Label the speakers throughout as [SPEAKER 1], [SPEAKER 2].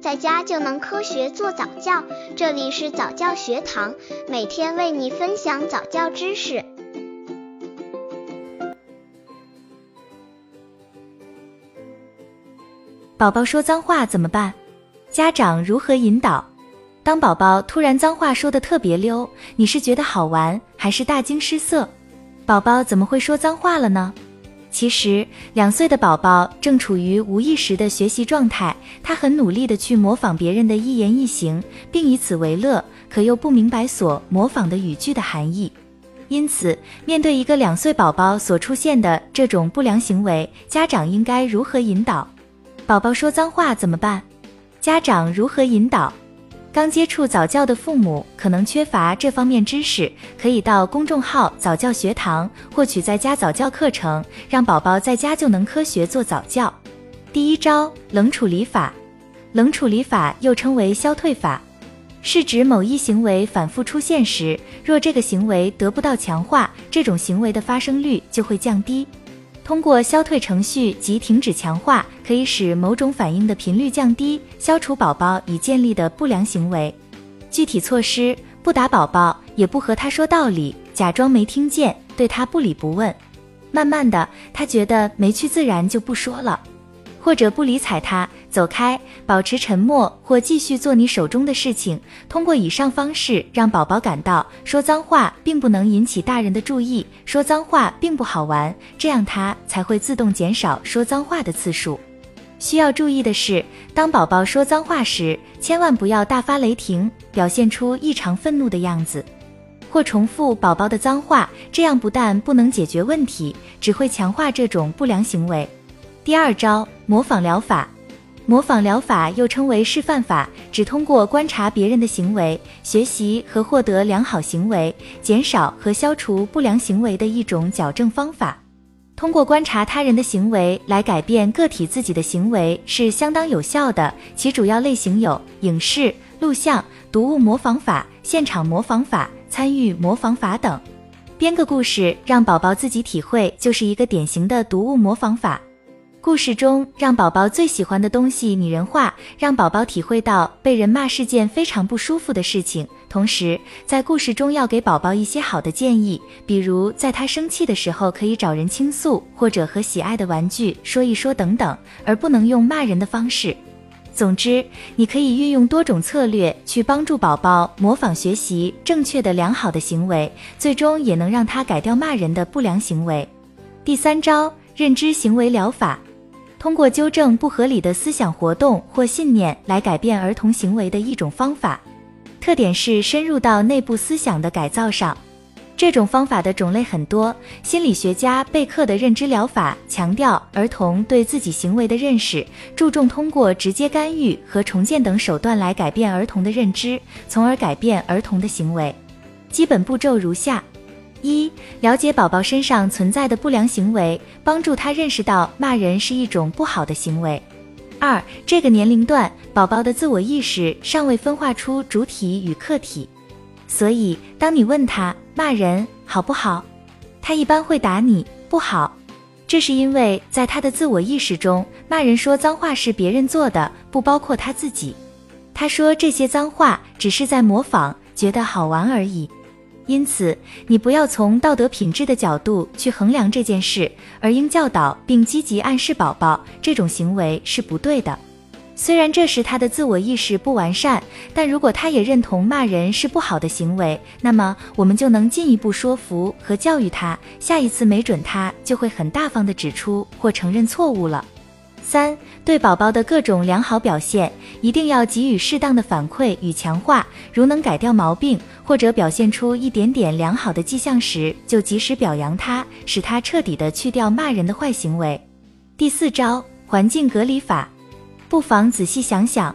[SPEAKER 1] 在家就能科学做早教。这里是早教学堂，每天为你分享早教知识。
[SPEAKER 2] 宝宝说脏话怎么办？家长如何引导？当宝宝突然脏话说的特别溜，你是觉得好玩，还是大惊失色？宝宝怎么会说脏话了呢？其实，两岁的宝宝正处于无意识的学习状态，他很努力的去模仿别人的一言一行，并以此为乐，可又不明白所模仿的语句的含义。因此，面对一个两岁宝宝所出现的这种不良行为，家长应该如何引导？宝宝说脏话怎么办？家长如何引导？刚接触早教的父母可能缺乏这方面知识，可以到公众号早教学堂获取在家早教课程，让宝宝在家就能科学做早教。第一招，冷处理法。冷处理法又称为消退法，是指某一行为反复出现时，若这个行为得不到强化，这种行为的发生率就会降低。通过消退程序及停止强化，可以使某种反应的频率降低，消除宝宝已建立的不良行为。具体措施：不打宝宝，也不和他说道理，假装没听见，对他不理不问。慢慢的，他觉得没趣，自然就不说了。或者不理睬他，走开，保持沉默，或继续做你手中的事情。通过以上方式，让宝宝感到说脏话并不能引起大人的注意，说脏话并不好玩，这样他才会自动减少说脏话的次数。需要注意的是，当宝宝说脏话时，千万不要大发雷霆，表现出异常愤怒的样子，或重复宝宝的脏话，这样不但不能解决问题，只会强化这种不良行为。第二招，模仿疗法。模仿疗法又称为示范法，只通过观察别人的行为，学习和获得良好行为，减少和消除不良行为的一种矫正方法。通过观察他人的行为来改变个体自己的行为是相当有效的。其主要类型有影视、录像、读物模仿法、现场模仿法、参与模仿法等。编个故事让宝宝自己体会，就是一个典型的读物模仿法。故事中让宝宝最喜欢的东西拟人化，让宝宝体会到被人骂是件非常不舒服的事情。同时，在故事中要给宝宝一些好的建议，比如在他生气的时候可以找人倾诉，或者和喜爱的玩具说一说等等，而不能用骂人的方式。总之，你可以运用多种策略去帮助宝宝模仿学习正确的良好的行为，最终也能让他改掉骂人的不良行为。第三招，认知行为疗法。通过纠正不合理的思想活动或信念来改变儿童行为的一种方法，特点是深入到内部思想的改造上。这种方法的种类很多。心理学家贝克的认知疗法强调儿童对自己行为的认识，注重通过直接干预和重建等手段来改变儿童的认知，从而改变儿童的行为。基本步骤如下。一、了解宝宝身上存在的不良行为，帮助他认识到骂人是一种不好的行为。二、这个年龄段宝宝的自我意识尚未分化出主体与客体，所以当你问他骂人好不好，他一般会答你不好。这是因为在他的自我意识中，骂人说脏话是别人做的，不包括他自己。他说这些脏话只是在模仿，觉得好玩而已。因此，你不要从道德品质的角度去衡量这件事，而应教导并积极暗示宝宝这种行为是不对的。虽然这时他的自我意识不完善，但如果他也认同骂人是不好的行为，那么我们就能进一步说服和教育他。下一次没准他就会很大方的指出或承认错误了。三、对宝宝的各种良好表现，一定要给予适当的反馈与强化。如能改掉毛病，或者表现出一点点良好的迹象时，就及时表扬他，使他彻底的去掉骂人的坏行为。第四招，环境隔离法，不妨仔细想想，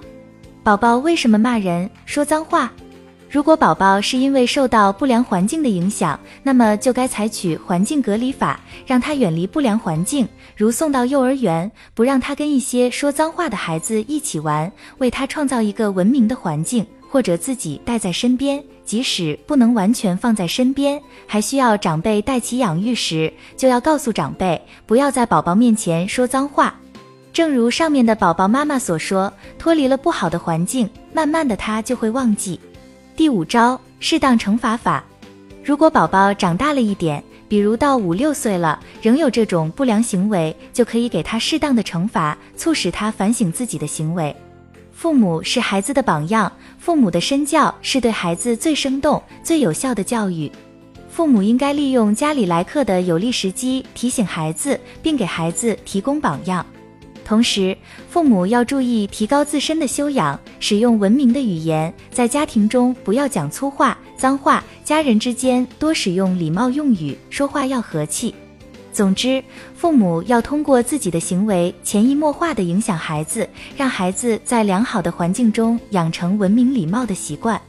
[SPEAKER 2] 宝宝为什么骂人、说脏话？如果宝宝是因为受到不良环境的影响，那么就该采取环境隔离法，让他远离不良环境，如送到幼儿园，不让他跟一些说脏话的孩子一起玩，为他创造一个文明的环境，或者自己带在身边。即使不能完全放在身边，还需要长辈带其养育时，就要告诉长辈不要在宝宝面前说脏话。正如上面的宝宝妈妈所说，脱离了不好的环境，慢慢的他就会忘记。第五招，适当惩罚法。如果宝宝长大了一点，比如到五六岁了，仍有这种不良行为，就可以给他适当的惩罚，促使他反省自己的行为。父母是孩子的榜样，父母的身教是对孩子最生动、最有效的教育。父母应该利用家里来客的有利时机，提醒孩子，并给孩子提供榜样。同时，父母要注意提高自身的修养，使用文明的语言，在家庭中不要讲粗话、脏话，家人之间多使用礼貌用语，说话要和气。总之，父母要通过自己的行为潜移默化地影响孩子，让孩子在良好的环境中养成文明礼貌的习惯。